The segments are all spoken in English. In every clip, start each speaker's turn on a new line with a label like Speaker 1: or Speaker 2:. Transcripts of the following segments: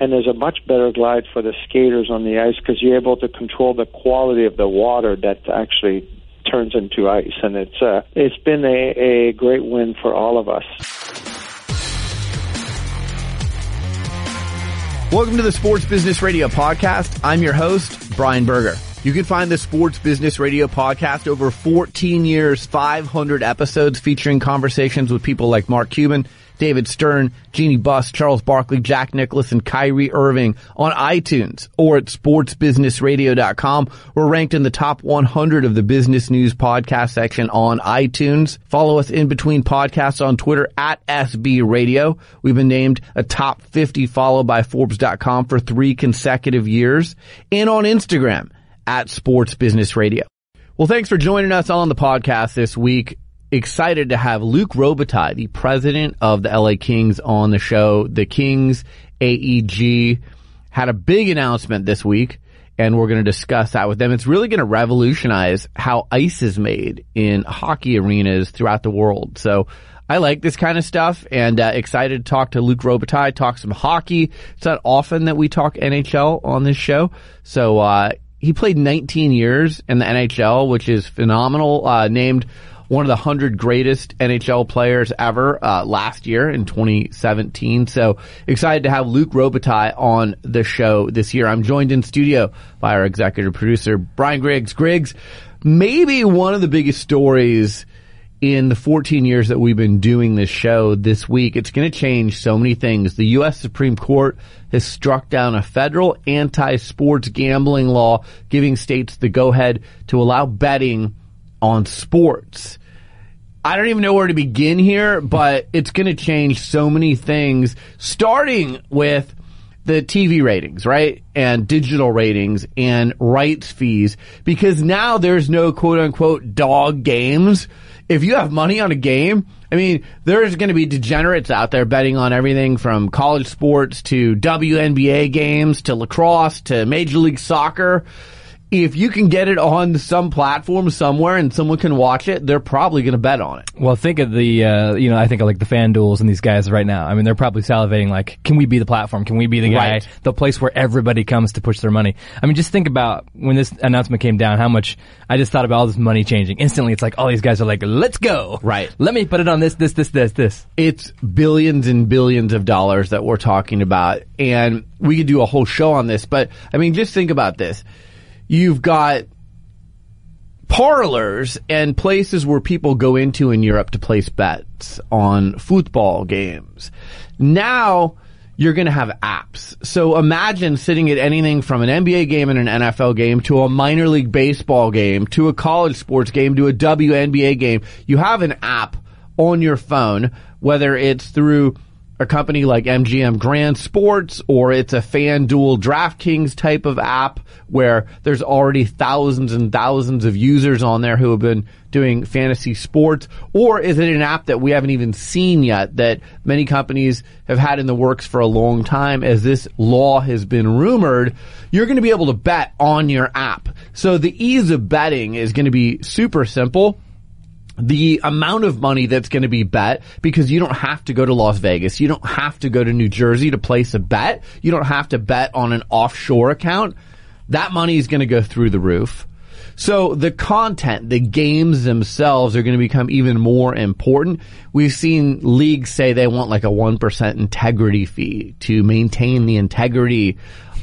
Speaker 1: and there's a much better glide for the skaters on the ice because you're able to control the quality of the water that actually turns into ice, and it's uh, it's been a, a great win for all of us.
Speaker 2: Welcome to the Sports Business Radio podcast. I'm your host, Brian Berger. You can find the Sports Business Radio podcast over 14 years, 500 episodes featuring conversations with people like Mark Cuban, David Stern, Jeanie Buss, Charles Barkley, Jack Nicklaus, and Kyrie Irving on iTunes or at sportsbusinessradio.com. We're ranked in the top 100 of the business news podcast section on iTunes. Follow us in between podcasts on Twitter at SB Radio. We've been named a top 50 follow by Forbes.com for three consecutive years and on Instagram at Sports Business Radio. Well, thanks for joining us on the podcast this week excited to have Luc Robitaille, the president of the LA Kings, on the show. The Kings AEG had a big announcement this week, and we're going to discuss that with them. It's really going to revolutionize how ice is made in hockey arenas throughout the world. So I like this kind of stuff and uh, excited to talk to Luc Robitaille, talk some hockey. It's not often that we talk NHL on this show. So, uh, he played 19 years in the NHL, which is phenomenal. Uh, named one of the 100 greatest NHL players ever uh, last year in 2017. So excited to have Luc Robitaille on the show this year. I'm joined in studio by our executive producer, Brian Griggs. Griggs, maybe one of the biggest stories in the 14 years that we've been doing this show this week, it's going to change so many things. The U.S. Supreme Court has struck down a federal anti-sports gambling law giving states the go-ahead to allow betting on sports. I don't even know where to begin here, but it's going to change so many things, starting with the TV ratings, right? And digital ratings and rights fees, because now there's no quote unquote dog games. If you have money on a game, I mean, there's going to be degenerates out there betting on everything from college sports to WNBA games to lacrosse to Major League Soccer if you can get it on some platform somewhere and someone can watch it, they're probably going to bet on it.
Speaker 3: Well, think of the, uh, you know, I think of like the FanDuels and these guys right now. I mean, they're probably salivating like, can we be the platform? Can we be the guy,
Speaker 2: right.
Speaker 3: the place where everybody comes to push their money? I mean, just think about when this announcement came down, how much I just thought about all this money changing. Instantly, it's like all these guys are like, let's go.
Speaker 2: Right.
Speaker 3: Let me put it on this, this, this, this, this.
Speaker 2: It's billions and billions of dollars that we're talking about. And we could do a whole show on this, but I mean, just think about this. You've got parlors and places where people go into in Europe to place bets on football games. Now, you're going to have apps. So imagine sitting at anything from an NBA game and an NFL game to a minor league baseball game to a college sports game to a WNBA game. You have an app on your phone, whether it's through a company like MGM Grand Sports or it's a FanDuel DraftKings type of app where there's already thousands and thousands of users on there who have been doing fantasy sports? Or is it an app that we haven't even seen yet that many companies have had in the works for a long time as this law has been rumored? You're going to be able to bet on your app. So the ease of betting is going to be super simple the amount of money that's going to be bet because you don't have to go to Las Vegas. You don't have to go to New Jersey to place a bet. You don't have to bet on an offshore account. That money is going to go through the roof. So the content, the games themselves are going to become even more important. We've seen leagues say they want like a 1% integrity fee to maintain the integrity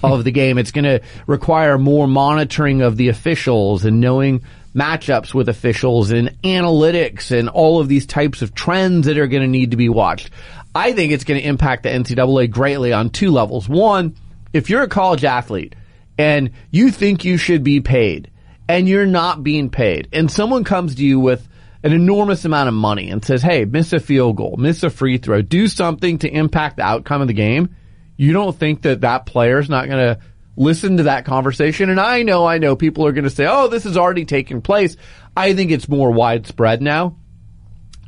Speaker 2: of the game. It's going to require more monitoring of the officials and knowing matchups with officials and analytics and all of these types of trends that are going to need to be watched. I think it's going to impact the NCAA greatly on two levels. One, if you're a college athlete and you think you should be paid and you're not being paid and someone comes to you with an enormous amount of money and says, Hey, miss a field goal, miss a free throw, do something to impact the outcome of the game. You don't think that that player is not going to listen to that conversation. And I know, I know people are going to say, oh, this has already taken place. I think it's more widespread now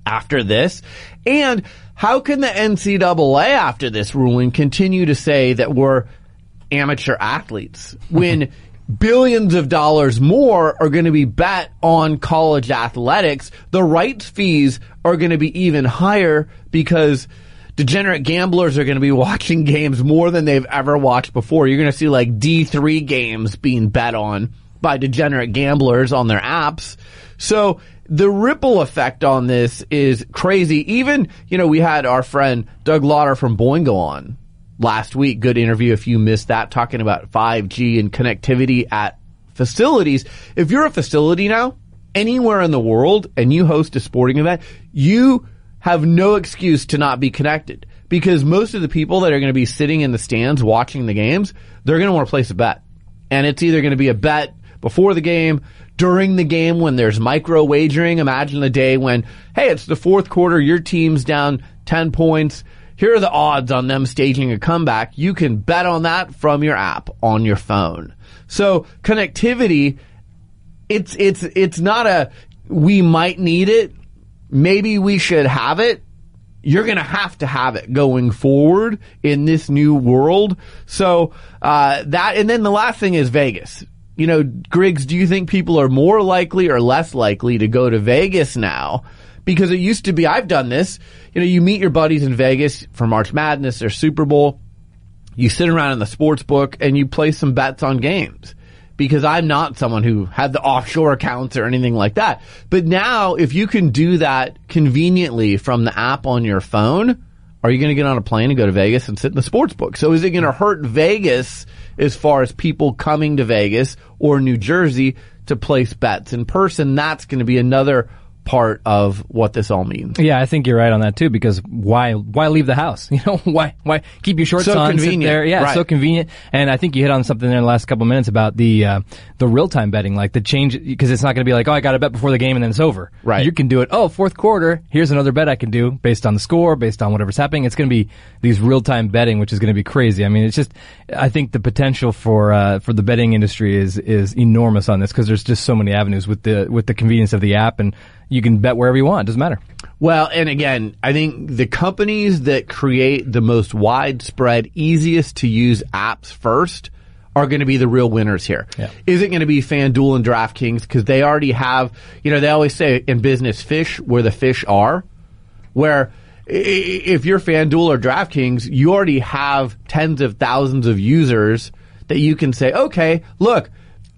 Speaker 2: after this. And how can the NCAA after this ruling continue to say that we're amateur athletes when billions of dollars more are going to be bet on college athletics? The rights fees are going to be even higher because degenerate gamblers are going to be watching games more than they've ever watched before. You're going to see like D3 games being bet on by degenerate gamblers on their apps. So the ripple effect on this is crazy. Even, you know, we had our friend Doug Lauter from Boingo on last week. Good interview if you missed that, talking about 5G and connectivity at facilities. If you're a facility now, anywhere in the world, and you host a sporting event, you have no excuse to not be connected because most of the people that are going to be sitting in the stands watching the games, they're going to want to place a bet. And it's either going to be a bet before the game, during the game when there's micro wagering. Imagine the day when, hey, it's the fourth quarter, your team's down 10 points. Here are the odds on them staging a comeback. You can bet on that from your app on your phone. So connectivity, it's, it's, it's not a, we might need it. Maybe we should have it. You're going to have to have it going forward in this new world. So, uh, that, and then the last thing is Vegas you know, Griggs, do you think people are more likely or less likely to go to Vegas now? Because it used to be, I've done this. You know, you meet your buddies in Vegas for March Madness or Super Bowl. You sit around in the sports book and you play some bets on games. Because I'm not someone who had the offshore accounts or anything like that. But now, if you can do that conveniently from the app on your phone, are you going to get on a plane and go to Vegas and sit in the sports book? So is it going to hurt Vegas as far as people coming to Vegas or New Jersey to place bets in person? That's going to be another part of what this all means.
Speaker 3: Yeah, I think you're right on that too. Because why why leave the house? You know, why why keep your shorts
Speaker 2: so
Speaker 3: on?
Speaker 2: Convenient.
Speaker 3: Sit there, yeah,
Speaker 2: right.
Speaker 3: so convenient. And I think you hit on something there in the last couple of minutes about the uh, the real time betting, like the change because it's not going to be like, oh, I got to bet before the game and then it's over.
Speaker 2: Right.
Speaker 3: You can do it. Oh, fourth quarter. Here's another bet I can do based on the score, based on whatever's happening. It's going to be these real time betting, which is going to be crazy. I mean, it's just I think the potential for uh, for the betting industry is is enormous on this because there's just so many avenues with the with the convenience of the app and you can bet wherever you want. It doesn't matter.
Speaker 2: Well, and again, I think the companies that create the most widespread, easiest to use apps first are going to be the real winners here.
Speaker 3: Yeah.
Speaker 2: Is it going to be FanDuel and DraftKings because they already have, you know, they always say in business fish where the fish are, where if you're FanDuel or DraftKings, you already have tens of thousands of users that you can say, okay, look,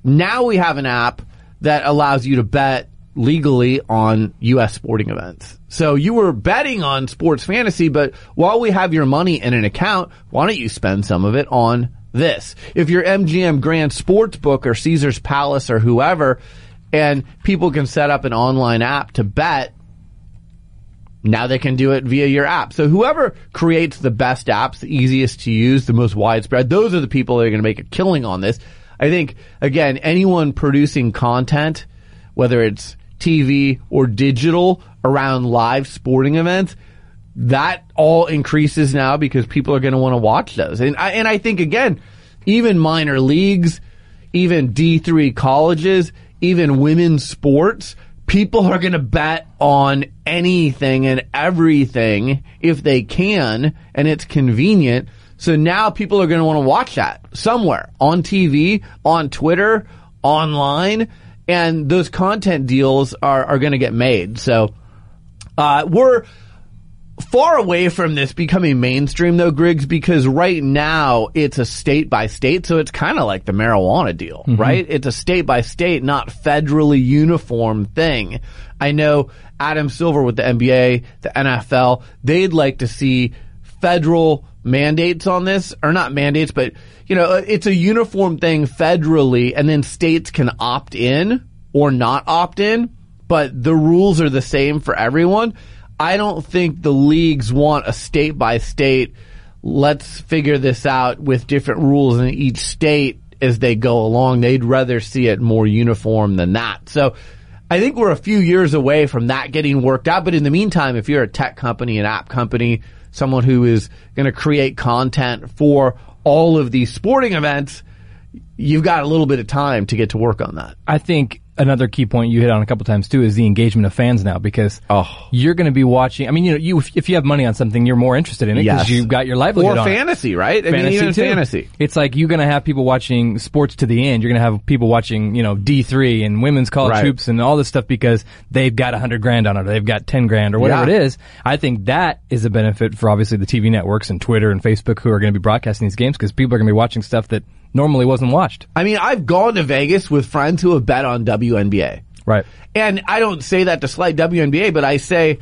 Speaker 2: now we have an app that allows you to bet legally on U.S. sporting events. So you were betting on sports fantasy, but while we have your money in an account, why don't you spend some of it on this? If you're MGM Grand Sportsbook or Caesars Palace or whoever, and people can set up an online app to bet, now they can do it via your app. So whoever creates the best apps, the easiest to use, the most widespread, those are the people that are going to make a killing on this. I think, again, anyone producing content, whether it's TV or digital around live sporting events, that all increases now because people are going to want to watch those. And I, and I think again, even minor leagues, even D3 colleges, even women's sports, people are going to bet on anything and everything if they can and it's convenient. So now people are going to want to watch that somewhere on TV, on Twitter, online and those content deals are, are going to get made. So, uh, we're far away from this becoming mainstream though, Griggs, because right now it's a state by state. So it's kind of like the marijuana deal, mm-hmm. right? It's a state by state, not federally uniform thing. I know Adam Silver with the NBA, the NFL, they'd like to see federal mandates on this, or not mandates, but you know, uh, it's a uniform thing federally, and then states can opt in or not opt in, but the rules are the same for everyone. I don't think the leagues want a state by state. Let's figure this out with different rules in each state as they go along. They'd rather see it more uniform than that. So I think we're a few years away from that getting worked out. But in the meantime, if you're a tech company, an app company, someone who is going to create content for all of these sporting events, you've got a little bit of time to get to work on that.
Speaker 3: I think another key point you hit on a couple times too is the engagement of fans now because
Speaker 2: Oh.
Speaker 3: you're going to be watching. I mean, you know, you if, if you have money on something, you're more interested in it because
Speaker 2: Yes.
Speaker 3: you've got your livelihood
Speaker 2: or
Speaker 3: on it.
Speaker 2: fantasy, right? I
Speaker 3: fantasy
Speaker 2: mean, even
Speaker 3: too.
Speaker 2: fantasy.
Speaker 3: It's like you're going to have people watching sports to the end. You're going to have people watching, you know, D3 and women's college
Speaker 2: Right.
Speaker 3: hoops and all this stuff because they've got a hundred grand on it or they've got 10 grand or whatever
Speaker 2: Yeah.
Speaker 3: it is. I think that is a benefit for obviously the TV networks and Twitter and Facebook who are going to be broadcasting these games because people are going to be watching stuff that normally wasn't watched.
Speaker 2: I mean, I've gone to Vegas with friends who have bet on WNBA.
Speaker 3: Right.
Speaker 2: And I don't say that to slight WNBA, but I say,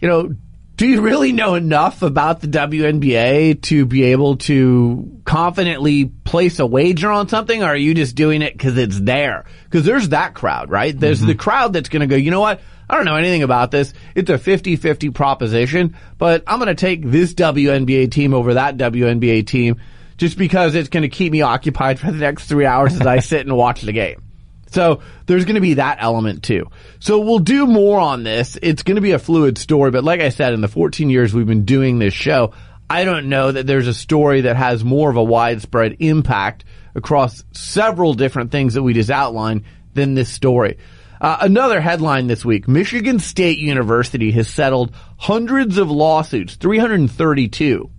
Speaker 2: you know, do you really know enough about the WNBA to be able to confidently place a wager on something, or are you just doing it because it's there? Because there's that crowd, right? There's mm-hmm. the crowd that's going to go, you know what? I don't know anything about this. It's a 50-50 proposition, but I'm going to take this WNBA team over that WNBA team just because it's going to keep me occupied for the next three hours as I sit and watch the game. So there's going to be that element too. So we'll do more on this. It's going to be a fluid story, but like I said, in the 14 years we've been doing this show, I don't know that there's a story that has more of a widespread impact across several different things that we just outlined than this story. Uh, another headline this week, Michigan State University has settled hundreds of lawsuits, 332,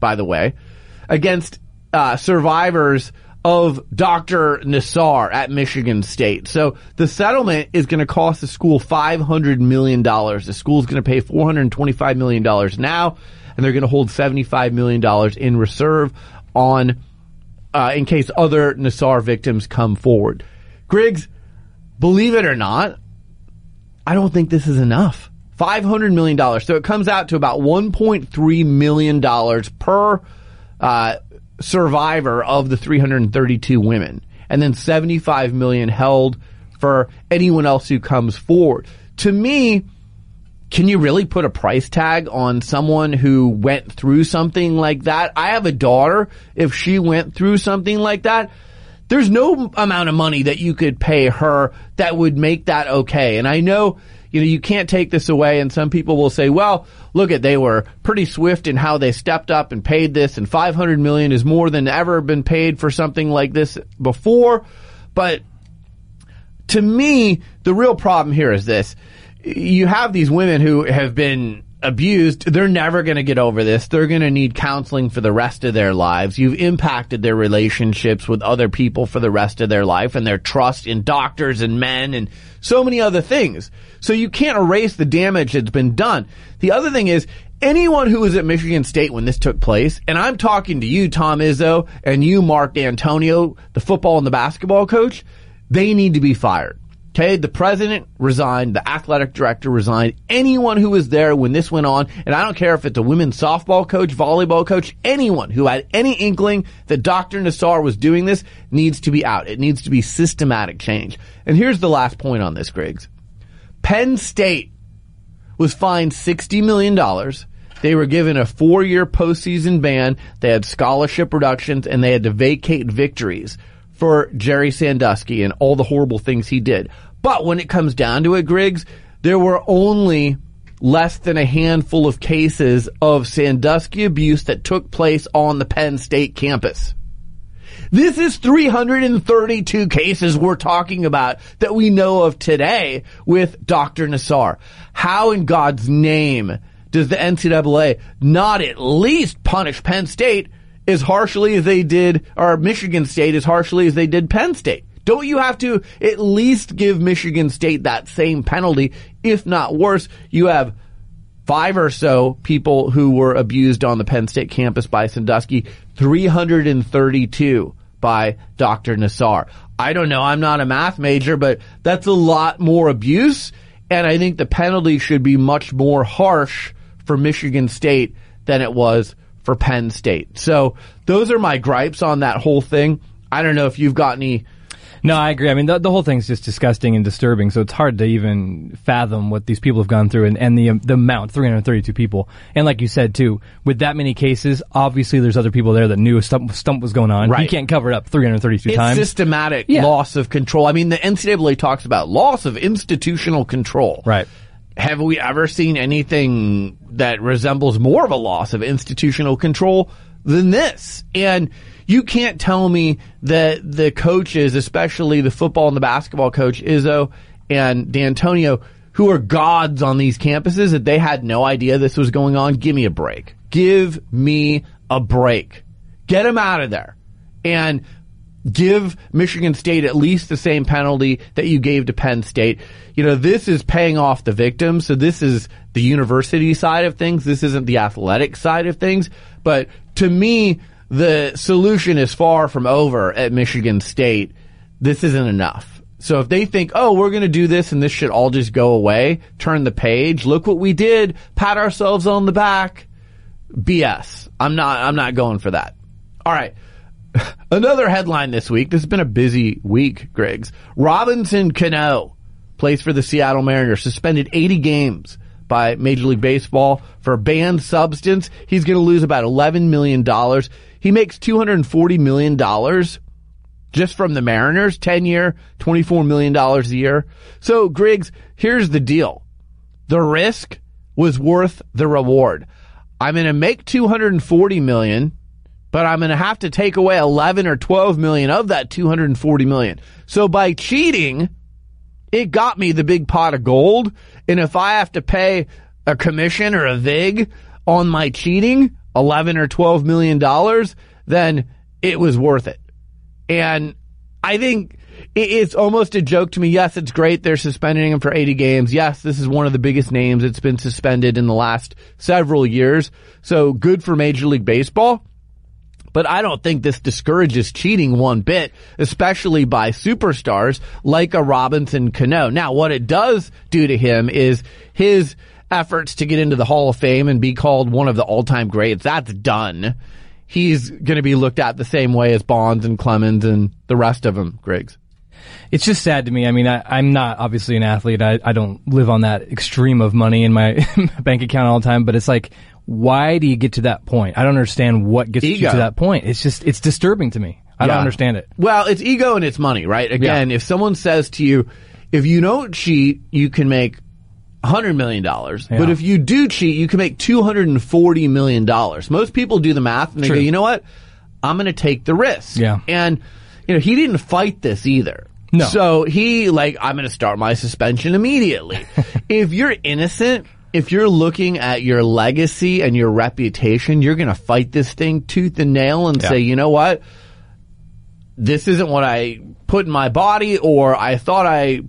Speaker 2: by the way, against uh, survivors of Dr. Nassar at Michigan State. So the settlement is going to cost the school $500 million. The school's going to pay $425 million now, and they're going to hold $75 million in reserve on, uh, in case other Nassar victims come forward. Griggs, believe it or not, I don't think this is enough. $500 million. So it comes out to about $1.3 million per, uh, survivor of the 332 women. And then 75 million held for anyone else who comes forward. To me, can you really put a price tag on someone who went through something like that? I have a daughter. If she went through something like that, there's no amount of money that you could pay her that would make that okay. And I know, you know, you can't take this away and some people will say, well, look at, they were pretty swift in how they stepped up and paid this and 500 million is more than ever been paid for something like this before. But to me, the real problem here is this. You have these women who have been abused. They're never going to get over this. They're going to need counseling for the rest of their lives. You've impacted their relationships with other people for the rest of their life and their trust in doctors and men and so many other things. So you can't erase the damage that's been done. The other thing is, anyone who was at Michigan State when this took place, and I'm talking to you, Tom Izzo, and you, Mark Dantonio, the football and the basketball coach, they need to be fired. Okay, the president resigned, the athletic director resigned, anyone who was there when this went on, and I don't care if it's a women's softball coach, volleyball coach, anyone who had any inkling that Dr. Nassar was doing this needs to be out. It needs to be systematic change. And here's the last point on this, Griggs. Penn State was fined $60 million. They were given a four year postseason ban. They had scholarship reductions and they had to vacate victories for Jerry Sandusky and all the horrible things he did. But when it comes down to it, Griggs, there were only less than a handful of cases of Sandusky abuse that took place on the Penn State campus. This is 332 cases we're talking about that we know of today with Dr. Nassar. How in God's name does the NCAA not at least punish Penn State as harshly as they did, or Michigan State as harshly as they did Penn State? Don't you have to at least give Michigan State that same penalty? If not worse, you have five or so people who were abused on the Penn State campus by Sandusky, 332 by Dr. Nassar. I don't know. I'm not a math major, but that's a lot more abuse. And I think the penalty should be much more harsh for Michigan State than it was for Penn State. So those are my gripes on that whole thing. I don't know if you've got any
Speaker 3: No, I agree. I mean, the, the whole thing's just disgusting and disturbing. So it's hard to even fathom what these people have gone through and, and the um, the amount, 332 people. And like you said too, with that many cases, obviously there's other people there that knew a stump, stump was going on.
Speaker 2: Right.
Speaker 3: You can't cover it up 332
Speaker 2: It's
Speaker 3: times.
Speaker 2: systematic
Speaker 3: Yeah.
Speaker 2: loss of control. I mean, the NCAA talks about loss of institutional control.
Speaker 3: Right.
Speaker 2: Have we ever seen anything that resembles more of a loss of institutional control than this? And you can't tell me that the coaches, especially the football and the basketball coach Izzo and Dantonio, who are gods on these campuses, that they had no idea this was going on. Give me a break. Give me a break. Get them out of there. And give Michigan State at least the same penalty that you gave to Penn State. You know, this is paying off the victims. So this is the university side of things. This isn't the athletic side of things. But to me, the solution is far from over at Michigan State. This isn't enough. So if they think, oh, we're going to do this and this should all just go away, turn the page, look what we did, pat ourselves on the back. BS. I'm not, I'm not going for that. All right. Another headline this week. This has been a busy week, Griggs. Robinson Cano plays for the Seattle Mariners, suspended 80 games by Major League Baseball for banned substance. He's going to lose about $11 million. He makes $240 million just from the Mariners, 10 year, $24 million a year. So, Griggs, here's the deal. The risk was worth the reward. I'm going to make 240 million but I'm going to have to take away 11 or 12 million of that 240 million. So by cheating, it got me the big pot of gold. And if I have to pay a commission or a VIG on my cheating, 11 or 12 million dollars, then it was worth it. And I think it's almost a joke to me. Yes, it's great. They're suspending him for 80 games. Yes, this is one of the biggest names that's been suspended in the last several years. So good for Major League Baseball but I don't think this discourages cheating one bit, especially by superstars like a Robinson Cano. Now, what it does do to him is his efforts to get into the Hall of Fame and be called one of the all-time greats. That's done. He's going to be looked at the same way as Bonds and Clemens and the rest of them, Griggs.
Speaker 3: It's just sad to me. I mean, I, am not obviously an athlete. I, I don't live on that extreme of money in my bank account all the time, but it's like, why do you get to that point? I don't understand what gets ego. you to that point. It's just, it's disturbing to me. I yeah. don't understand it.
Speaker 2: Well, it's ego and it's money, right? Again, yeah. if someone says to you, if you don't cheat, you can make hundred million dollars. Yeah. But if you do cheat, you can make two hundred and forty million dollars. Most people do the math and they True. go, you know what? I'm going to take the risk.
Speaker 3: Yeah.
Speaker 2: And you know, he didn't fight this either.
Speaker 3: No.
Speaker 2: So he like, I'm going to start my suspension immediately. if you're innocent, if you're looking at your legacy and your reputation, you're going to fight this thing tooth and nail and yeah. say, you know what? This isn't what I put in my body or I thought I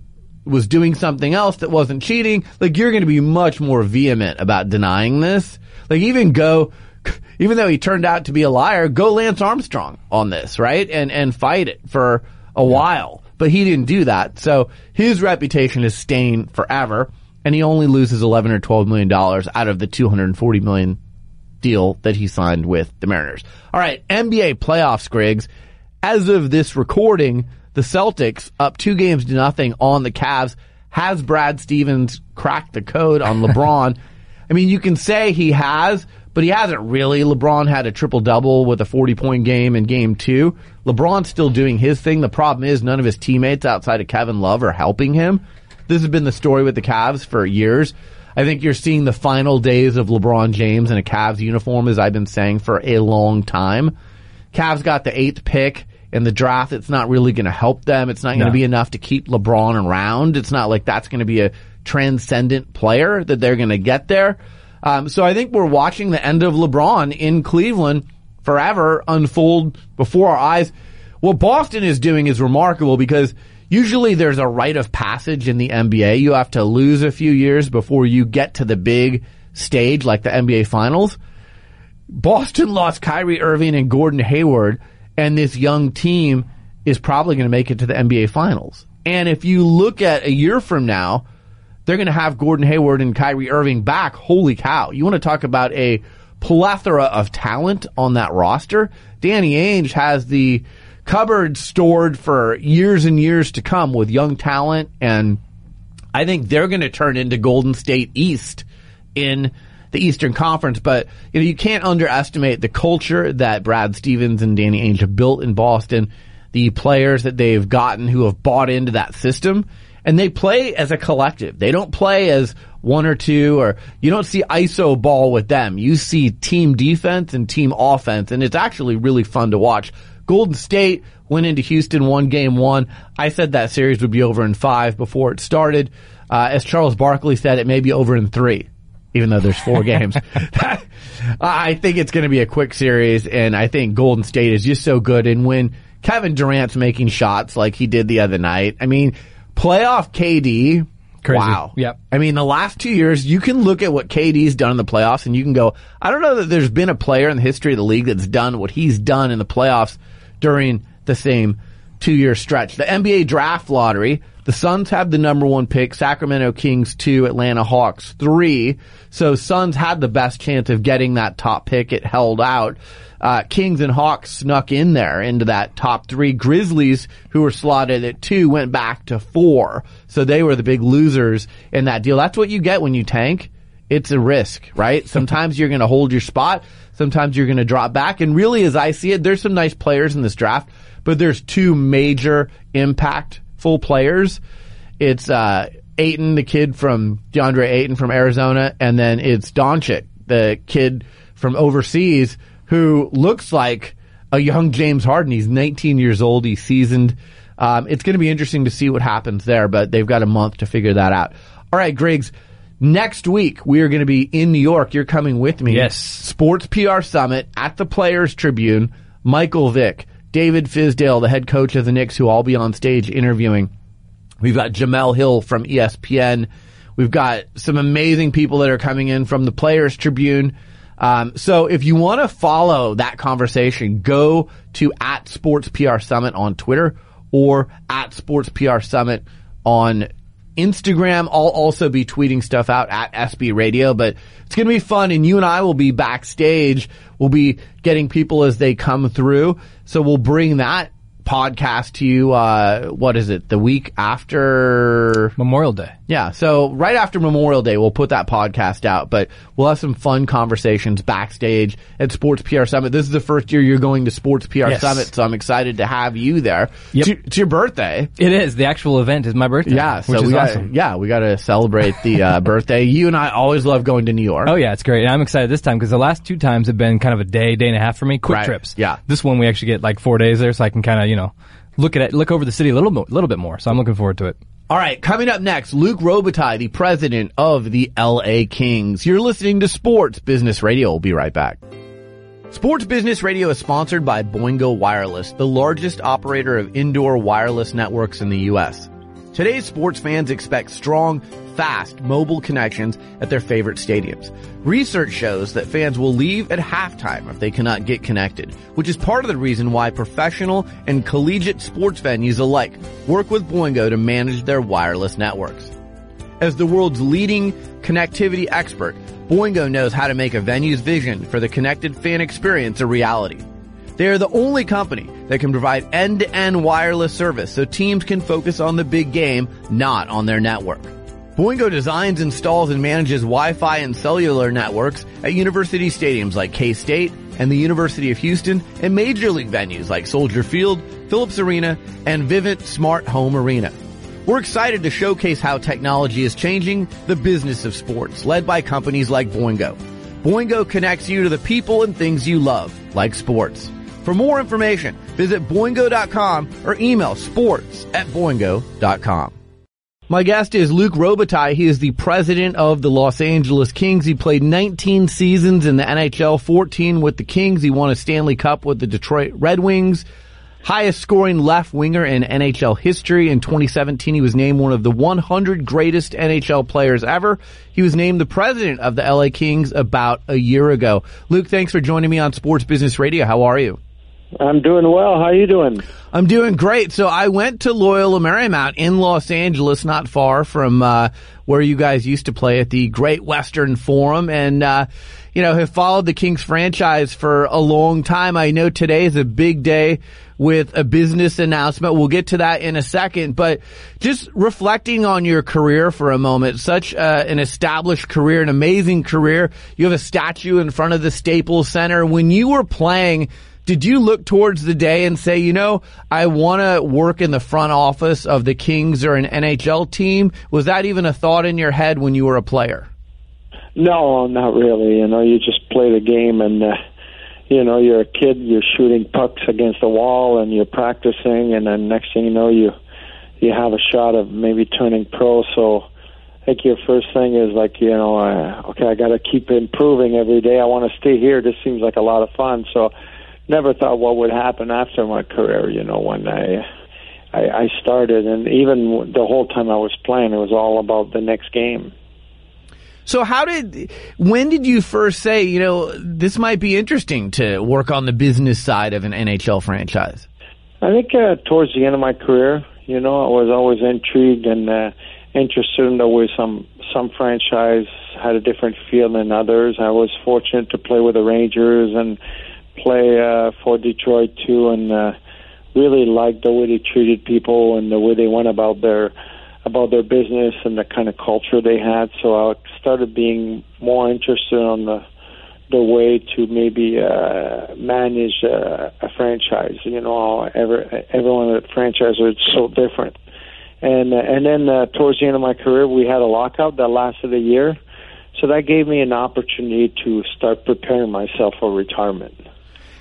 Speaker 2: was doing something else that wasn't cheating. Like you're going to be much more vehement about denying this. Like even go, even though he turned out to be a liar, go Lance Armstrong on this, right? And, and fight it for a while. But he didn't do that. So his reputation is stained forever and he only loses 11 or 12 million dollars out of the 240 million deal that he signed with the Mariners. All right, NBA playoffs, Griggs. As of this recording, the Celtics up two games to nothing on the Cavs. Has Brad Stevens cracked the code on LeBron? I mean, you can say he has, but he hasn't really. LeBron had a triple double with a 40 point game in game two. LeBron's still doing his thing. The problem is none of his teammates outside of Kevin Love are helping him. This has been the story with the Cavs for years. I think you're seeing the final days of LeBron James in a Cavs uniform, as I've been saying for a long time. Cavs got the eighth pick in the draft. It's not really going to help them. It's not going to no. be enough to keep LeBron around. It's not like that's going to be a transcendent player that they're going to get there. Um, so I think we're watching the end of LeBron in Cleveland forever unfold before our eyes. What Boston is doing is remarkable because usually there's a rite of passage in the NBA. You have to lose a few years before you get to the big stage like the NBA finals. Boston lost Kyrie Irving and Gordon Hayward and this young team is probably going to make it to the NBA finals. And if you look at a year from now, they're going to have Gordon Hayward and Kyrie Irving back. Holy cow. You want to talk about a plethora of talent on that roster? Danny Ainge has the cupboard stored for years and years to come with young talent. And I think they're going to turn into Golden State East in the Eastern Conference. But, you know, you can't underestimate the culture that Brad Stevens and Danny Ainge have built in Boston, the players that they've gotten who have bought into that system. and they play as a collective. They don't play as one or two or you don't see ISO ball with them. You see team defense and team offense and it's actually really fun to watch. Golden State went into Houston, won game one. I said that series would be over in five before it started. Uh, as Charles Barkley said, it may be over in three, even though there's four games. I think it's going to be a quick series, and I think Golden State is just so good. And when Kevin Durant's making shots like he did the other night, I mean, playoff KD.
Speaker 3: Crazy.
Speaker 2: Wow.
Speaker 3: Yep.
Speaker 2: I mean, the last two years, you can look at what KD's done in the playoffs and you can go, I don't know that there's been a player in the history of the league that's done what he's done in the playoffs during the same two year stretch. The NBA draft lottery, the Suns have the number one pick, Sacramento Kings two, Atlanta Hawks three. So Suns had the best chance of getting that top pick. It held out. Uh, Kings and Hawks snuck in there into that top three. Grizzlies, who were slotted at two, went back to four. So they were the big losers in that deal. That's what you get when you tank. It's a risk, right? Sometimes you're going to hold your spot. Sometimes you're going to drop back. And really, as I see it, there's some nice players in this draft, but there's two major impactful players. It's, uh, Ayton, the kid from DeAndre Ayton from Arizona, and then it's Doncic, the kid from overseas who looks like a young James Harden. He's 19 years old. He's seasoned. Um, it's going to be interesting to see what happens there, but they've got a month to figure that out. All right, Griggs. Next week, we are going to be in New York. You're coming with me.
Speaker 3: Yes.
Speaker 2: Sports PR Summit at the Players Tribune. Michael Vick, David Fizdale, the head coach of the Knicks, who I'll be on stage interviewing. We've got Jemele Hill from ESPN. We've got some amazing people that are coming in from the Players Tribune. Um, so if you want to follow that conversation, go to at Sports PR Summit on Twitter or at Sports PR Summit on Instagram. I'll also be tweeting stuff out at SB Radio, but it's going to be fun and you and I will be backstage. We'll be getting people as they come through. So we'll bring that podcast to you, uh, what is it? The week after
Speaker 3: Memorial Day.
Speaker 2: Yeah, so right after Memorial Day, we'll put that podcast out, but we'll have some fun conversations backstage at Sports PR Summit. This is the first year you're going to Sports PR
Speaker 3: Yes.
Speaker 2: Summit, so I'm excited to have you there.
Speaker 3: Yep.
Speaker 2: It's, your, birthday.
Speaker 3: It is. The actual event is my birthday.
Speaker 2: Yeah, so we got
Speaker 3: awesome.
Speaker 2: yeah, we got to celebrate the uh, birthday. You and I always love going to New York.
Speaker 3: Oh yeah, it's great. And I'm excited this time because the last two times have been kind of a day, day and a half for me. Quick
Speaker 2: Right.
Speaker 3: trips.
Speaker 2: Yeah.
Speaker 3: This one we actually get like four days there, so I can kind of you know look at it, look over the city a little, little bit more. So I'm looking forward to it.
Speaker 2: All right, coming up next, Luc Robitaille, the president of the LA Kings. You're listening to Sports Business Radio. We'll be right back. Sports Business Radio is sponsored by Boingo Wireless, the largest operator of indoor wireless networks in the U.S. Today's sports fans expect strong, fast, mobile connections at their favorite stadiums. Research shows that fans will leave at halftime if they cannot get connected, which is part of the reason why professional and collegiate sports venues alike work with Boingo to manage their wireless networks. As the world's leading connectivity expert, Boingo knows how to make a venue's vision for the connected fan experience a reality. They are the only company that can provide end-to-end wireless service so teams can focus on the big game, not on their network. Boingo designs, installs, and manages Wi-Fi and cellular networks at university stadiums like K-State and the University of Houston and major league venues like Soldier Field, Phillips Arena, and Vivint Smart Home Arena. We're excited to showcase how technology is changing the business of sports, led by companies like Boingo. Boingo connects you to the people and things you love, like sports. For more information, visit boingo.com or email sports at boingo.com. My guest is Luc Robitaille. He is the president of the Los Angeles Kings. He played 19 seasons in the NHL, 14 with the Kings. He won a Stanley Cup with the Detroit Red Wings. Highest scoring left winger in NHL history. In 2017, he was named one of the 100 greatest NHL players ever. He was named the president of the LA Kings about a year ago. Luc, thanks for joining me on Sports Business Radio. How are you?
Speaker 1: I'm doing well. How are you doing?
Speaker 2: I'm doing great. So I went to Loyola Marymount in Los Angeles, not far from uh, where you guys used to play at the Great Western Forum, and uh, you know have followed the Kings franchise for a long time. I know today is a big day with a business announcement. We'll get to that in a second, but just reflecting on your career for a moment, such uh, an established career, an amazing career. You have a statue in front of the Staples Center. When you were playing did you look towards the day and say, you know, I want to work in the front office of the Kings or an NHL team? Was that even a thought in your head when you were a player?
Speaker 1: No, not really. You know, you just play the game and. Uh, you know, you're a kid, you're shooting pucks against the wall, and you're practicing, and then next thing you know, you you have a shot of maybe turning pro. So, I think your first thing is like, you know, uh, okay, I got to keep improving every day. I want to stay here. This seems like a lot of fun. So, never thought what would happen after my career. You know, when I I, I started, and even the whole time I was playing, it was all about the next game.
Speaker 2: So how did, when did you first say, you know, this might be interesting to work on the business side of an NHL franchise?
Speaker 1: I think uh, towards the end of my career, you know, I was always intrigued and uh, interested in the way some some franchise had a different feel than others. I was fortunate to play with the Rangers and play uh, for Detroit too, and uh, really liked the way they treated people and the way they went about their about their business and the kind of culture they had. So I started being more interested on the the way to maybe uh, manage uh, a franchise. You know, every everyone at franchise is so different. And uh, and then uh, towards the end of my career, we had a lockout that lasted a year, so that gave me an opportunity to start preparing myself for retirement.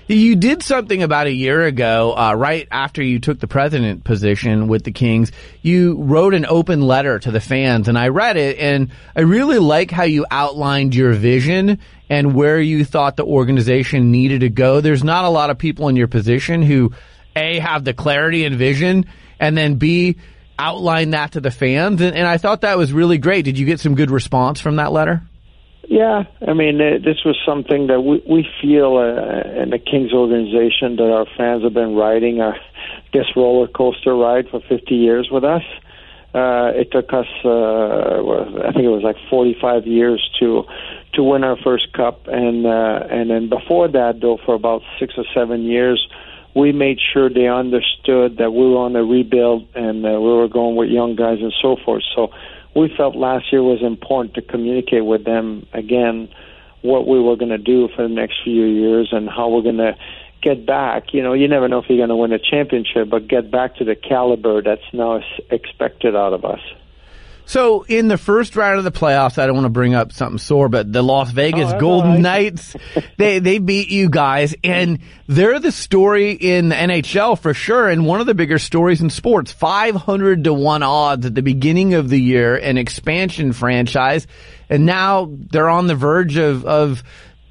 Speaker 2: You did something about a year ago, uh, right after you took the president position with the Kings. You wrote an open letter to the fans, and I read it, and I really like how you outlined your vision and where you thought the organization needed to go. There's not a lot of people in your position who, A, have the clarity and vision, and then B, outline that to the fans. And, and I thought that was really great. Did you get some good response from that letter?
Speaker 1: Yeah, I mean, uh, this was something that we we feel uh, in the Kings organization that our fans have been riding a this roller coaster ride for 50 years with us. Uh, it took us, uh, I think it was like 45 years to to win our first cup, and uh, and then before that, though, for about six or seven years, we made sure they understood that we were on a rebuild and uh, we were going with young guys and so forth. So we felt last year was important to communicate with them again what we were going to do for the next few years and how we're going to get back. You know, you never know if you're going to win a championship, but get back to the caliber that's now expected out of us.
Speaker 2: So in the first round of the playoffs, I don't want to bring up something sore, but the Las Vegas oh, Golden right. Knights, they, they beat you guys and they're the story in the NHL for sure. And one of the bigger stories in sports, 500 to one odds at the beginning of the year, an expansion franchise. And now they're on the verge of, of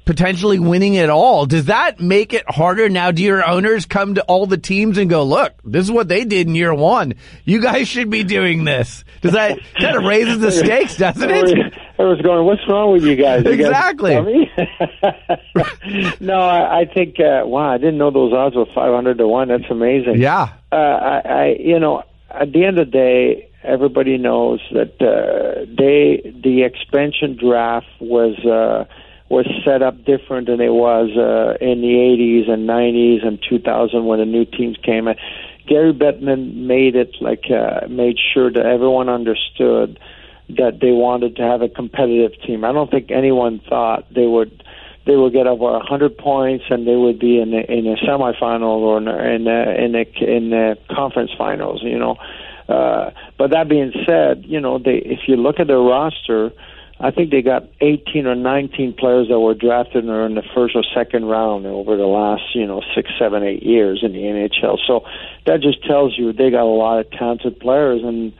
Speaker 2: potentially winning it all. Does that make it harder now? Do your owners come to all the teams and go, look, this is what they did in year one. You guys should be doing this. Does that kind of raises the stakes, doesn't it?
Speaker 1: I was going, what's wrong with you guys? You
Speaker 2: exactly.
Speaker 1: Guys no, I, I think, uh, wow, I didn't know those odds were 500 to 1. That's amazing.
Speaker 2: Yeah.
Speaker 1: Uh, I, I, you know, at the end of the day, everybody knows that uh, they, the expansion draft was, uh, was set up different than it was uh, in the 80s and 90s and 2000 when the new teams came. And Gary Bettman made it like uh, made sure that everyone understood that they wanted to have a competitive team. I don't think anyone thought they would they would get over 100 points and they would be in a, in a semifinal or in a, in a, in a, in a conference finals. You know. Uh, but that being said, you know, they if you look at their roster, I think they got 18 or 19 players that were drafted in the first or second round over the last, you know, six, seven, eight years in the NHL. So that just tells you they got a lot of talented players. And,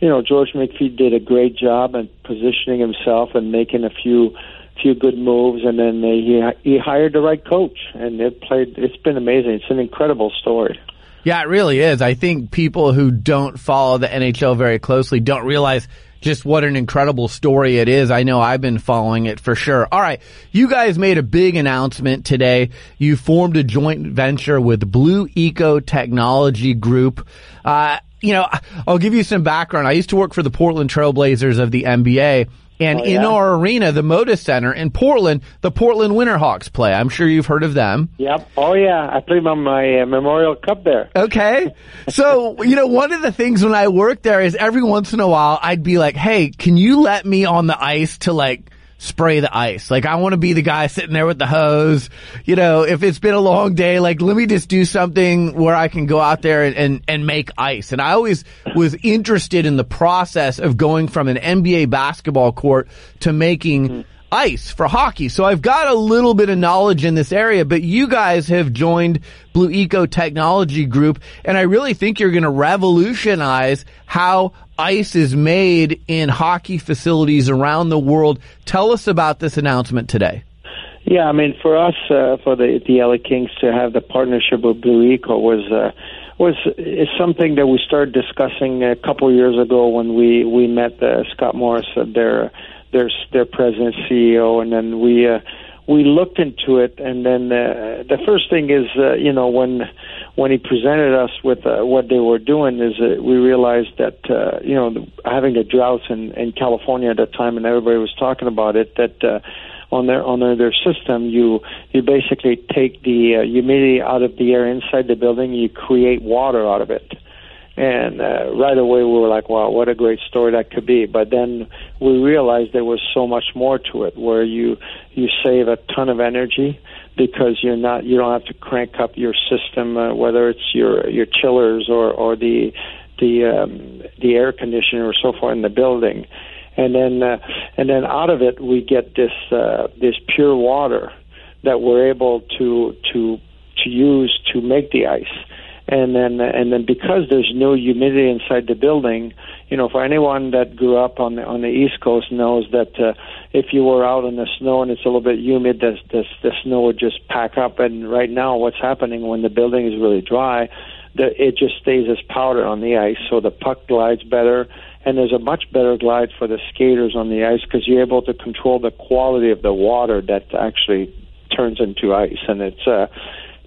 Speaker 1: you know, George McPhee did a great job in positioning himself and making a few few good moves, and then they, he he hired the right coach, and it played. It's been amazing. It's an incredible story.
Speaker 2: Yeah, it really is. I think people who don't follow the NHL very closely don't realize just what an incredible story it is. I know I've been following it for sure. All right. You guys made a big announcement today. You formed a joint venture with Blue Eco Technology Group. Uh, you know, I'll give you some background. I used to work for the Portland Trailblazers of the NBA. And oh, yeah? in our arena, the Moda Center in Portland, the Portland Winterhawks play. I'm sure you've heard of them.
Speaker 1: Yep. Oh yeah, I played on my uh, Memorial Cup there.
Speaker 2: Okay. So you know, one of the things when I worked there is every once in a while I'd be like, "Hey, can you let me on the ice to like spray the ice. Like I want to be the guy sitting there with the hose. You know, if it's been a long day, like let me just do something where I can go out there and, and, and make ice. And I always was interested in the process of going from an NBA basketball court to making mm-hmm ice for hockey. So I've got a little bit of knowledge in this area, but you guys have joined Blue Eco Technology Group, and I really think you're going to revolutionize how ice is made in hockey facilities around the world. Tell us about this announcement today.
Speaker 1: Yeah, I mean, for us, uh, for the the LA Kings to have the partnership with Blue Eco was uh, was is something that we started discussing a couple years ago when we we met uh, Scott Morris at their their their president CEO, and then we uh, we looked into it, and then uh, the first thing is uh, you know when when he presented us with uh, what they were doing is uh, we realized that uh, you know having a drought in in California at that time, and everybody was talking about it that. Uh, on their on their, their system, you you basically take the uh, humidity out of the air inside the building. You create water out of it, and uh, right away we were like, wow, what a great story that could be. But then we realized there was so much more to it, where you you save a ton of energy because you're not you don't have to crank up your system, uh, whether it's your your chillers or or the the um, the air conditioner or so forth in the building, and then uh, and then out of it we get this uh, this pure water that we're able to to to use to make the ice and then and then because there's no humidity inside the building, you know, for anyone that grew up on the on the East Coast knows that uh, if you were out in the snow and it's a little bit humid, the, the the snow would just pack up. And right now, what's happening when the building is really dry, the, it just stays as powder on the ice, so the puck glides better. And there's a much better glide for the skaters on the ice because you're able to control the quality of the water that actually turns into ice, and it's uh,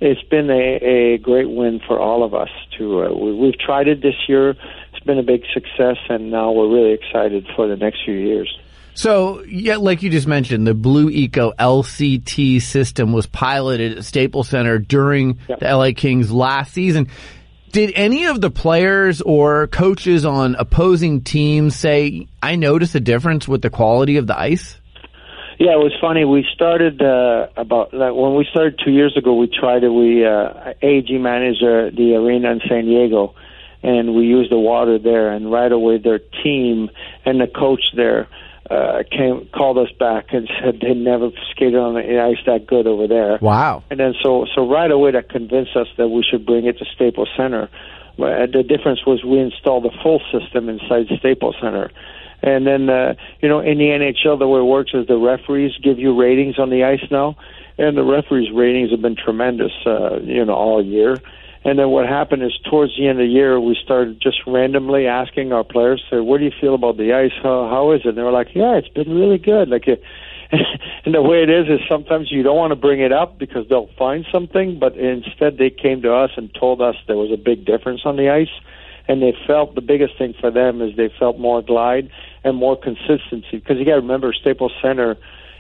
Speaker 1: it's been a, a great win for all of us. To uh, we, we've tried it this year. It's been a big success, and now we're really excited for the next few years.
Speaker 2: So, yeah, like you just mentioned, the Blue Eco LCT system was piloted at Staples Center during yep. the LA Kings last season. Did any of the players or coaches on opposing teams say, I notice a difference with the quality of the ice?
Speaker 1: Yeah, it was funny. We started uh, about like when we started two years ago. We tried it. We uh, AEG managed uh, the arena in San Diego, and we used the water there. And right away, their team and the coach there uh, came called us back and said they never skated on the ice that good over there.
Speaker 2: Wow!
Speaker 1: And then so so right away that convinced us that we should bring it to Staples Center. But the difference was we installed the full system inside Staples Center. And then, uh, you know, in the NHL, the way it works is the referees give you ratings on the ice now, and the referees' ratings have been tremendous, uh, you know, all year. And then what happened is towards the end of the year, we started just randomly asking our players, say, "What do you feel about the ice? How, how is it?" And they were like, "Yeah, it's been really good." Like, it, and the way it is is sometimes you don't want to bring it up because they'll find something, but instead they came to us and told us there was a big difference on the ice and they felt the biggest thing for them is they felt more glide and more consistency because you got to remember Staples Center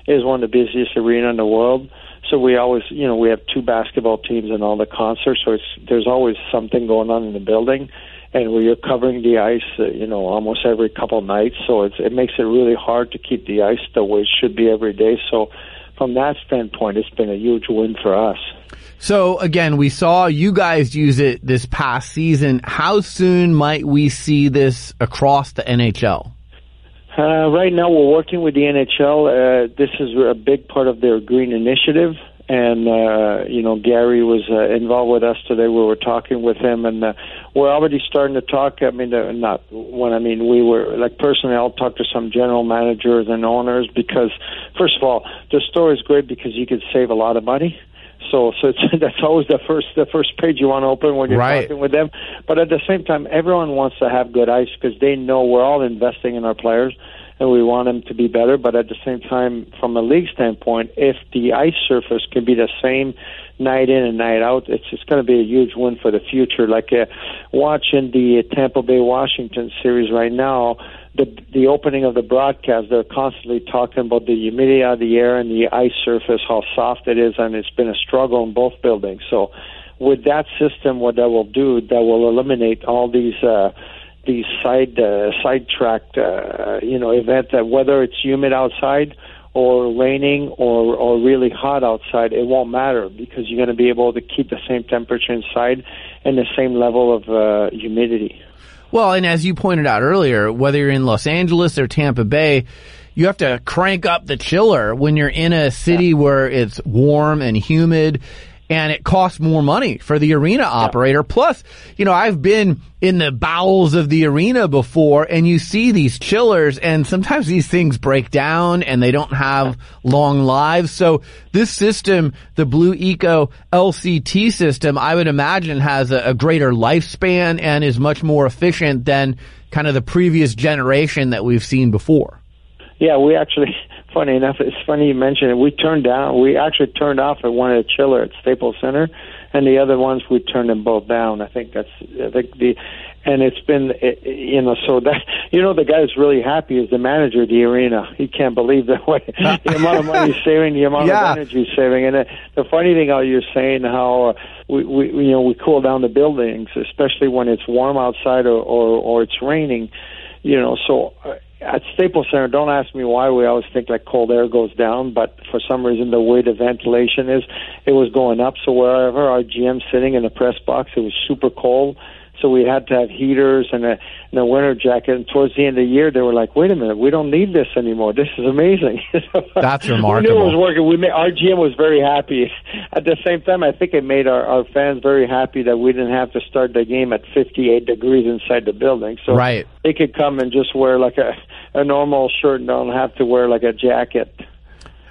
Speaker 1: is one of the busiest arena in the world. So we always, you know, we have two basketball teams and all the concerts, so it's there's always something going on in the building, and you're covering the ice, uh, you know, almost every couple nights. So it's it makes it really hard to keep the ice the way it should be every day. So from that standpoint, it's been a huge win for us.
Speaker 2: So again, we saw you guys use it this past season. How soon might we see this across the NHL?
Speaker 1: Uh, right now, we're working with the NHL. Uh, this is a big part of their green initiative, and uh, you know Gary was uh, involved with us today. We were talking with him, and uh, we're already starting to talk. I mean, uh, not when I mean we were like personally. I'll talk to some general managers and owners because, first of all, the store is great because you can save a lot of money. So, so it's, that's always the first the first page you want to open when you're
Speaker 2: right.
Speaker 1: talking with them. But at the same time, everyone wants to have good ice because they know we're all investing in our players and we want them to be better. But at the same time, from a league standpoint, if the ice surface can be the same night in and night out, it's it's going to be a huge win for the future. Like uh, watching the Tampa Bay Washington series right now the the opening of the broadcast, they're constantly talking about the humidity of the air and the ice surface, how soft it is, and it's been a struggle in both buildings. So, with that system, what that will do, that will eliminate all these uh, these side uh, sidetracked, uh, you know, event that whether it's humid outside or raining or or really hot outside, it won't matter because you're going to be able to keep the same temperature inside and the same level of uh, humidity.
Speaker 2: Well, and as you pointed out earlier, whether you're in Los Angeles or Tampa Bay, you have to crank up the chiller when you're in a city yeah. where it's warm and humid and it costs more money for the arena operator. Yeah. Plus, you know, I've been in the bowels of the arena before and you see these chillers and sometimes these things break down and they don't have long lives. So this system, the Blue Eco LCT system, I would imagine has a, a greater lifespan and is much more efficient than kind of the previous generation that we've seen before.
Speaker 1: Yeah, we actually funny enough, it's funny you mentioned it. We turned down, we actually turned off at one at chiller at Staples Center, and the other ones we turned them both down. I think that's I think the, and it's been you know so that you know the guy who's really happy is the manager of the arena. He can't believe the way the amount of money he's saving, the amount yeah. of energy he's saving, and the, the funny thing how you're saying how. Uh, we, we you know we cool down the buildings, especially when it's warm outside or or, or it's raining. You know, so uh, at Staples Center, don't ask me why we always think like cold air goes down, but for some reason the way the ventilation is, it was going up. So wherever our GM sitting in the press box, it was super cold. So we had to have heaters and a, and a winter jacket. And towards the end of the year, they were like, "Wait a minute, we don't need this anymore. This is amazing."
Speaker 2: That's remarkable.
Speaker 1: we knew it was working. We made, our GM was very happy. At the same time, I think it made our, our fans very happy that we didn't have to start the game at 58 degrees inside the building. So
Speaker 2: right.
Speaker 1: they could come and just wear like a a normal shirt and don't have to wear like a jacket.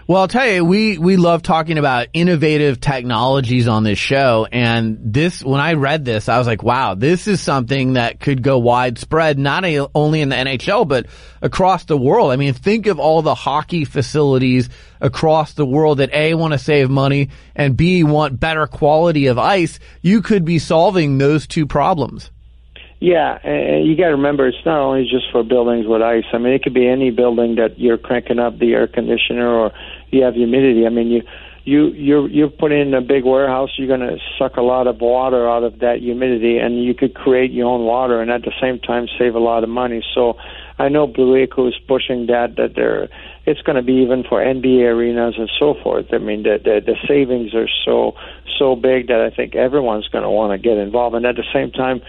Speaker 2: Well, I'll tell you, we, we love talking about innovative technologies on this show. And this, when I read this, I was like, wow, this is something that could go widespread, not a, only in the NHL, but across the world. I mean, think of all the hockey facilities across the world that A, want to save money and B, want better quality of ice. You could be solving those two problems.
Speaker 1: Yeah, and you got to remember, it's not only just for buildings with ice. I mean, it could be any building that you're cranking up the air conditioner or you have humidity. I mean, you you you're you're putting in a big warehouse. You're going to suck a lot of water out of that humidity, and you could create your own water, and at the same time save a lot of money. So, I know Blue Eco is pushing that that they're it's going to be even for NBA arenas and so forth. I mean, the the, the savings are so so big that I think everyone's going to want to get involved, and at the same time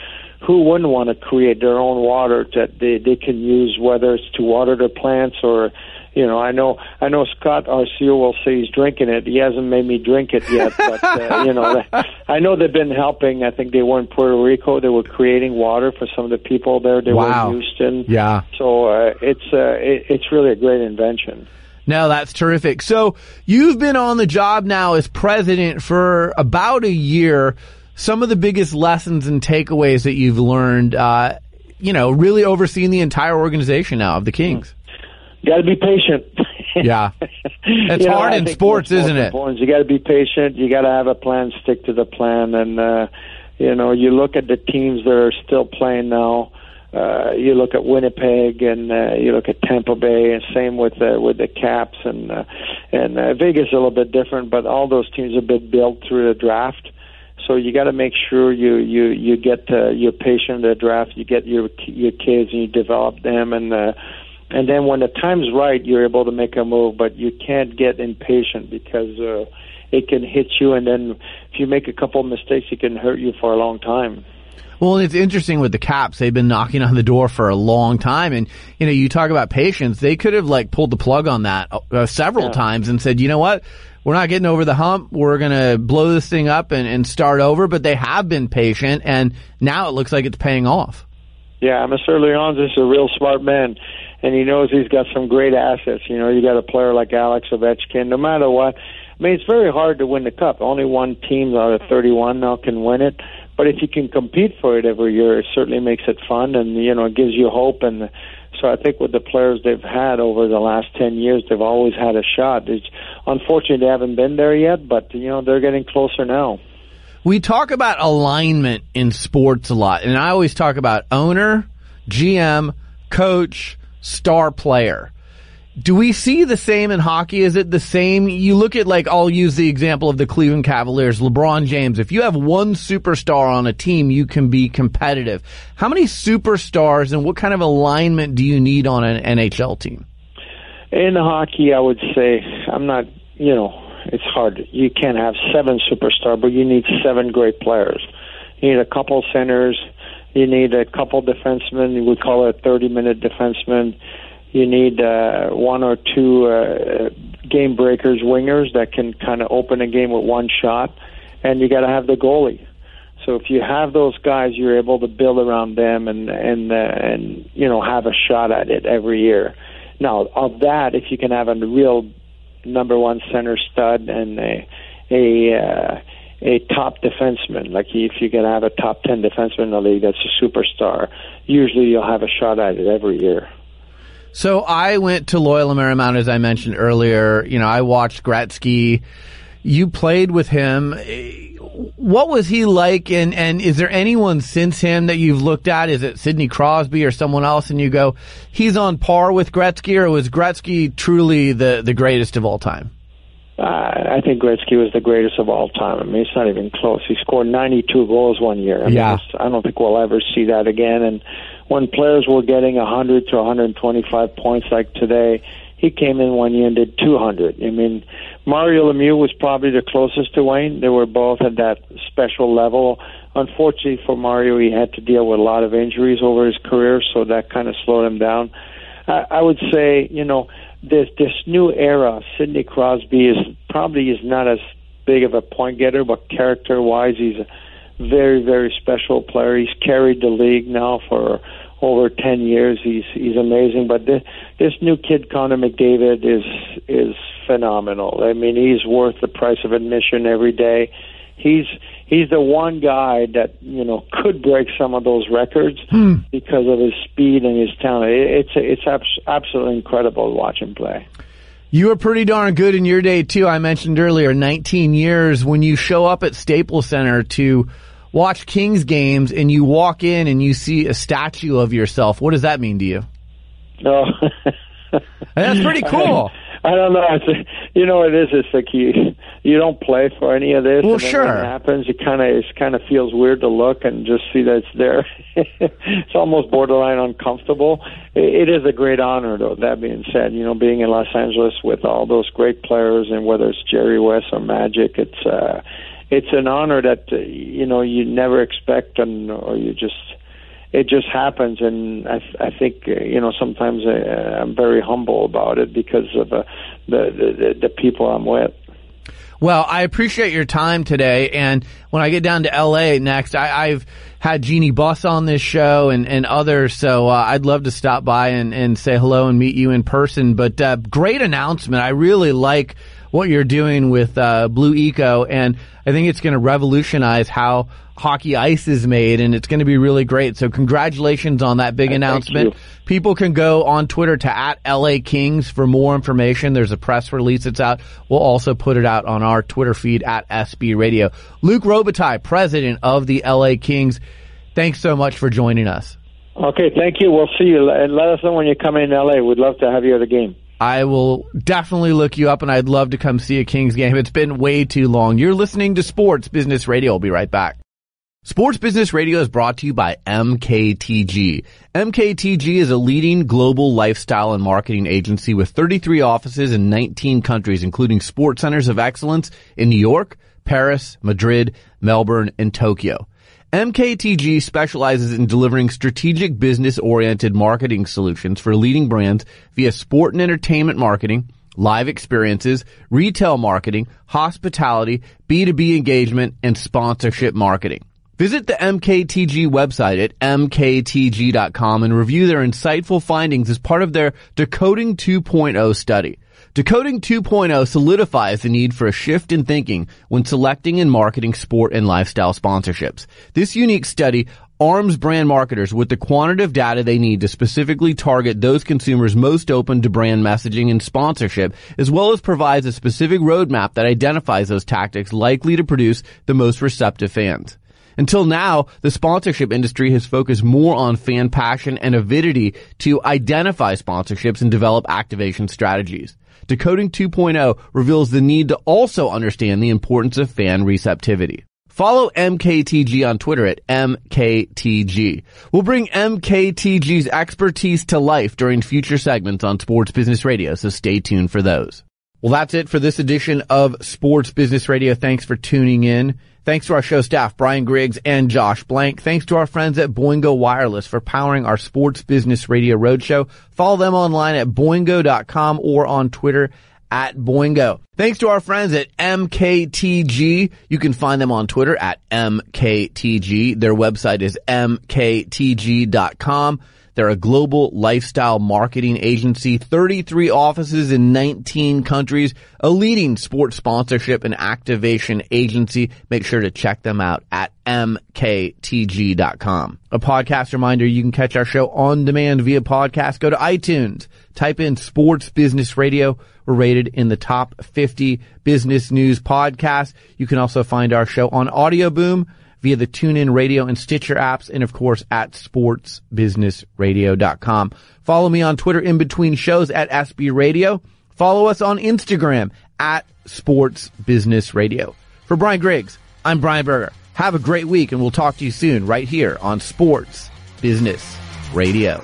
Speaker 1: who wouldn't want to create their own water that they, they can use, whether it's to water their plants or, you know, I know I know Scott Arcio will say he's drinking it. He hasn't made me drink it yet, but uh, you know, I know they've been helping. I think they were in Puerto Rico. They were creating water for some of the people there. They
Speaker 2: wow.
Speaker 1: were in Houston.
Speaker 2: Yeah.
Speaker 1: So uh, it's uh, it, it's really a great invention.
Speaker 2: No, that's terrific. So you've been on the job now as president for about a year some of the biggest lessons and takeaways that you've learned, uh, you know, really overseeing the entire organization now of the Kings?
Speaker 1: Got to be patient.
Speaker 2: yeah, it's
Speaker 1: you
Speaker 2: hard know, in sports, isn't it?
Speaker 1: Important. You got to be patient. You got to have a plan, stick to the plan, and uh, you know, you look at the teams that are still playing now. Uh, you look at Winnipeg and uh, you look at Tampa Bay, and same with uh, with the Caps and uh, and uh, Vegas is a little bit different, but all those teams have been built through the draft. So you got to make sure you you you get uh, your patient the draft, you get your your kids and you develop them, and uh, and then when the time's right, you're able to make a move. But you can't get impatient because uh, it can hit you, and then if you make a couple of mistakes, it can hurt you for a long time.
Speaker 2: Well, it's interesting with the Caps. They've been knocking on the door for a long time, and you know, you talk about patience. They could have like pulled the plug on that uh, several yeah. times and said, you know what, we're not getting over the hump. We're going to blow this thing up and, and start over. But they have been patient, and now it looks like it's paying off.
Speaker 1: Yeah, Mr. Leonsis is a real smart man, and he knows he's got some great assets. You know, you got a player like Alex Ovechkin. No matter what, I mean, it's very hard to win the cup. Only one team out of 31 now can win it. But if you can compete for it every year, it certainly makes it fun, and you know, it gives you hope and so I think with the players they've had over the last 10 years, they've always had a shot. It's, unfortunately, they haven't been there yet, but, you know, they're getting closer now.
Speaker 2: We talk about alignment in sports a lot, and I always talk about owner, GM, coach, star player. Do we see the same in hockey? Is it the same? You look at like, I'll use the example of the Cleveland Cavaliers, LeBron James. If you have one superstar on a team, you can be competitive. How many superstars and what kind of alignment do you need on an NHL team?
Speaker 1: in hockey, I would say I'm not. You know, it's hard. You can't have seven superstar, but you need seven great players. You need a couple centers. You need a couple defensemen. We call it a 30-minute defenseman. You need uh, one or two uh, game breakers, wingers that can kind of open a game with one shot, and you got to have the goalie. So if you have those guys, you're able to build around them and and uh, and you know have a shot at it every year. Now of that, if you can have a real number one center stud and a a uh, a top defenseman, like if you're going to have a top ten defenseman in the league that's a superstar, usually you'll have a shot at it every year.
Speaker 2: So I went to Loyola Marymount as I mentioned earlier. You know, I watched Gretzky. You played with him what was he like? And, and is there anyone since him that you've looked at? Is it Sidney Crosby or someone else? And you go, he's on par with Gretzky, or was Gretzky truly the, the greatest of all time?
Speaker 1: Uh, I think Gretzky was the greatest of all time. I mean, it's not even close. He scored 92 goals one year. I
Speaker 2: yeah.
Speaker 1: Mean, I don't think we'll ever see that again. And when players were getting 100 to 125 points like today, he came in one year and did 200. I mean, Mario Lemieux was probably the closest to Wayne. They were both at that special level. Unfortunately for Mario, he had to deal with a lot of injuries over his career, so that kind of slowed him down. I, I would say, you know, this this new era, Sidney Crosby is probably is not as big of a point getter, but character wise, he's a very very special player. He's carried the league now for over 10 years. He's he's amazing. But this, this new kid, Connor McDavid, is is phenomenal. I mean, he's worth the price of admission every day. He's he's the one guy that you know could break some of those records hmm. because of his speed and his talent. It's it's abs- absolutely incredible to watch him play.
Speaker 2: You were pretty darn good in your day too. I mentioned earlier, 19 years. When you show up at Staples Center to watch Kings games and you walk in and you see a statue of yourself, what does that mean to you?
Speaker 1: Oh.
Speaker 2: that's pretty cool.
Speaker 1: I, don't know. It's you know it is. It's like you you don't play for any of this.
Speaker 2: Well,
Speaker 1: and
Speaker 2: sure.
Speaker 1: When it happens, it kind of it kind of feels weird to look and just see that it's there. it's almost borderline uncomfortable. It, it is a great honor, though. That being said, you know, being in Los Angeles with all those great players and whether it's Jerry West or Magic, it's. uh it's an honor that uh, you know you never expect and or you just it just happens and i i think uh, you know sometimes I, uh, i'm very humble about it because of uh, the, the the people i'm with
Speaker 2: well, I appreciate your time today. And when I get down to LA next, I, have had Jeanie Buss on this show and, and others. So uh, I'd love to stop by and, and say hello and meet you in person. But uh, great announcement. I really like what you're doing with uh, Blue Eco, and I think it's going to revolutionize how hockey ice is made, and it's going to be really great. So congratulations on that big announcement. People can go on Twitter to at LA Kings for more information. There's a press release that's out. We'll also put it out on our Twitter feed at SB Radio. Luc Robitaille, president of the LA Kings. Thanks so much for joining us.
Speaker 1: Okay, thank you. We'll see you. And let us know when you come in LA. We'd love to have you at the game.
Speaker 2: I will definitely look you up and I'd love to come see a Kings game. It's been way too long. You're listening to Sports Business Radio. I'll be right back. Sports Business Radio is brought to you by MKTG. MKTG is a leading global lifestyle and marketing agency with 33 offices in 19 countries, including sports centers of excellence in New York, Paris, Madrid, Melbourne, and Tokyo. MKTG specializes in delivering strategic business oriented marketing solutions for leading brands via sport and entertainment marketing, live experiences, retail marketing, hospitality, B2B engagement, and sponsorship marketing. Visit the MKTG website at mktg.com and review their insightful findings as part of their Decoding 2.0 study. Decoding 2.0 solidifies the need for a shift in thinking when selecting and marketing sport and lifestyle sponsorships. This unique study arms brand marketers with the quantitative data they need to specifically target those consumers most open to brand messaging and sponsorship, as well as provides a specific roadmap that identifies those tactics likely to produce the most receptive fans. Until now, the sponsorship industry has focused more on fan passion and avidity to identify sponsorships and develop activation strategies. Decoding 2.0 reveals the need to also understand the importance of fan receptivity. Follow MKTG on Twitter at MKTG. We'll bring MKTG's expertise to life during future segments on Sports Business Radio, so stay tuned for those. Well, that's it for this edition of Sports Business Radio. Thanks for tuning in. Thanks to our show staff, Brian Griggs and Josh Blank. Thanks to our friends at Boingo Wireless for powering our Sports Business Radio Roadshow. Follow them online at boingo.com or on Twitter at Boingo. Thanks to our friends at MKTG. You can find them on Twitter at MKTG. Their website is mktg.com. They're a global lifestyle marketing agency, 33 offices in 19 countries, a leading sports sponsorship and activation agency. Make sure to check them out at mktg.com. A podcast reminder, you can catch our show on demand via podcast. Go to iTunes, type in sports business radio. We're rated in the top 50 business news podcasts. You can also find our show on Audio Boom via the TuneIn Radio and Stitcher apps, and of course at sportsbusinessradio.com. Follow me on Twitter in between shows at SB Radio. Follow us on Instagram at Sports Business Radio. For Brian Griggs, I'm Brian Berger. Have a great week, and we'll talk to you soon right here on Sports Business Radio.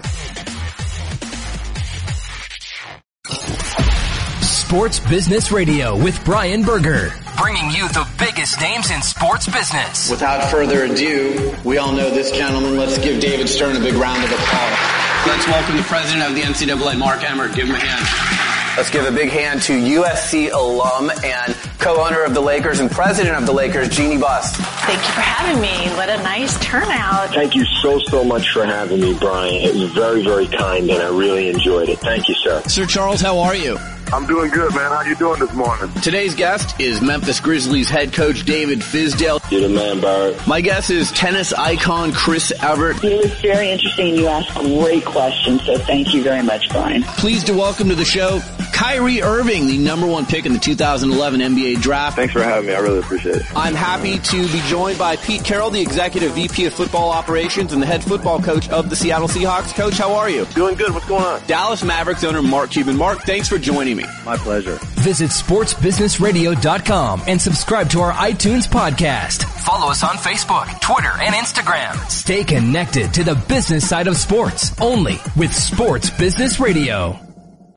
Speaker 4: Sports Business Radio with Brian Berger bringing you the biggest names in sports business.
Speaker 2: Without further ado, we all know this gentleman. Let's give David Stern a big round of applause.
Speaker 5: Let's welcome the president of the NCAA, Mark Emmert. Give him a hand.
Speaker 6: Let's give a big hand to USC alum and co-owner of the Lakers and president of the Lakers, Jeanie Buss.
Speaker 7: Thank you for having me. What a nice turnout.
Speaker 8: Thank you so, so much for having me, Brian. It was very, very kind and I really enjoyed it. Thank you, sir.
Speaker 5: Sir Charles, how are you?
Speaker 9: I'm doing good, man. How you doing this morning?
Speaker 5: Today's guest is Memphis Grizzlies head coach David Fizdale.
Speaker 8: You're the man, Barrett.
Speaker 5: My guest is tennis icon Chris Evert.
Speaker 10: It was very interesting. You asked great questions, so thank you very much, Brian.
Speaker 5: Pleased to welcome to the show Kyrie Irving, the number one pick in the 2011 NBA draft.
Speaker 9: Thanks for having me. I really appreciate it.
Speaker 5: I'm happy to be joined by Pete Carroll, the executive VP of football operations and the head football coach of the Seattle Seahawks. Coach, how are you?
Speaker 9: Doing good. What's going on?
Speaker 5: Dallas Mavericks owner Mark Cuban. Mark, thanks for joining me.
Speaker 9: My pleasure.
Speaker 4: Visit sportsbusinessradio.com and subscribe to our iTunes podcast. Follow us on Facebook, Twitter, and Instagram. Stay connected to the business side of sports only with Sports Business Radio.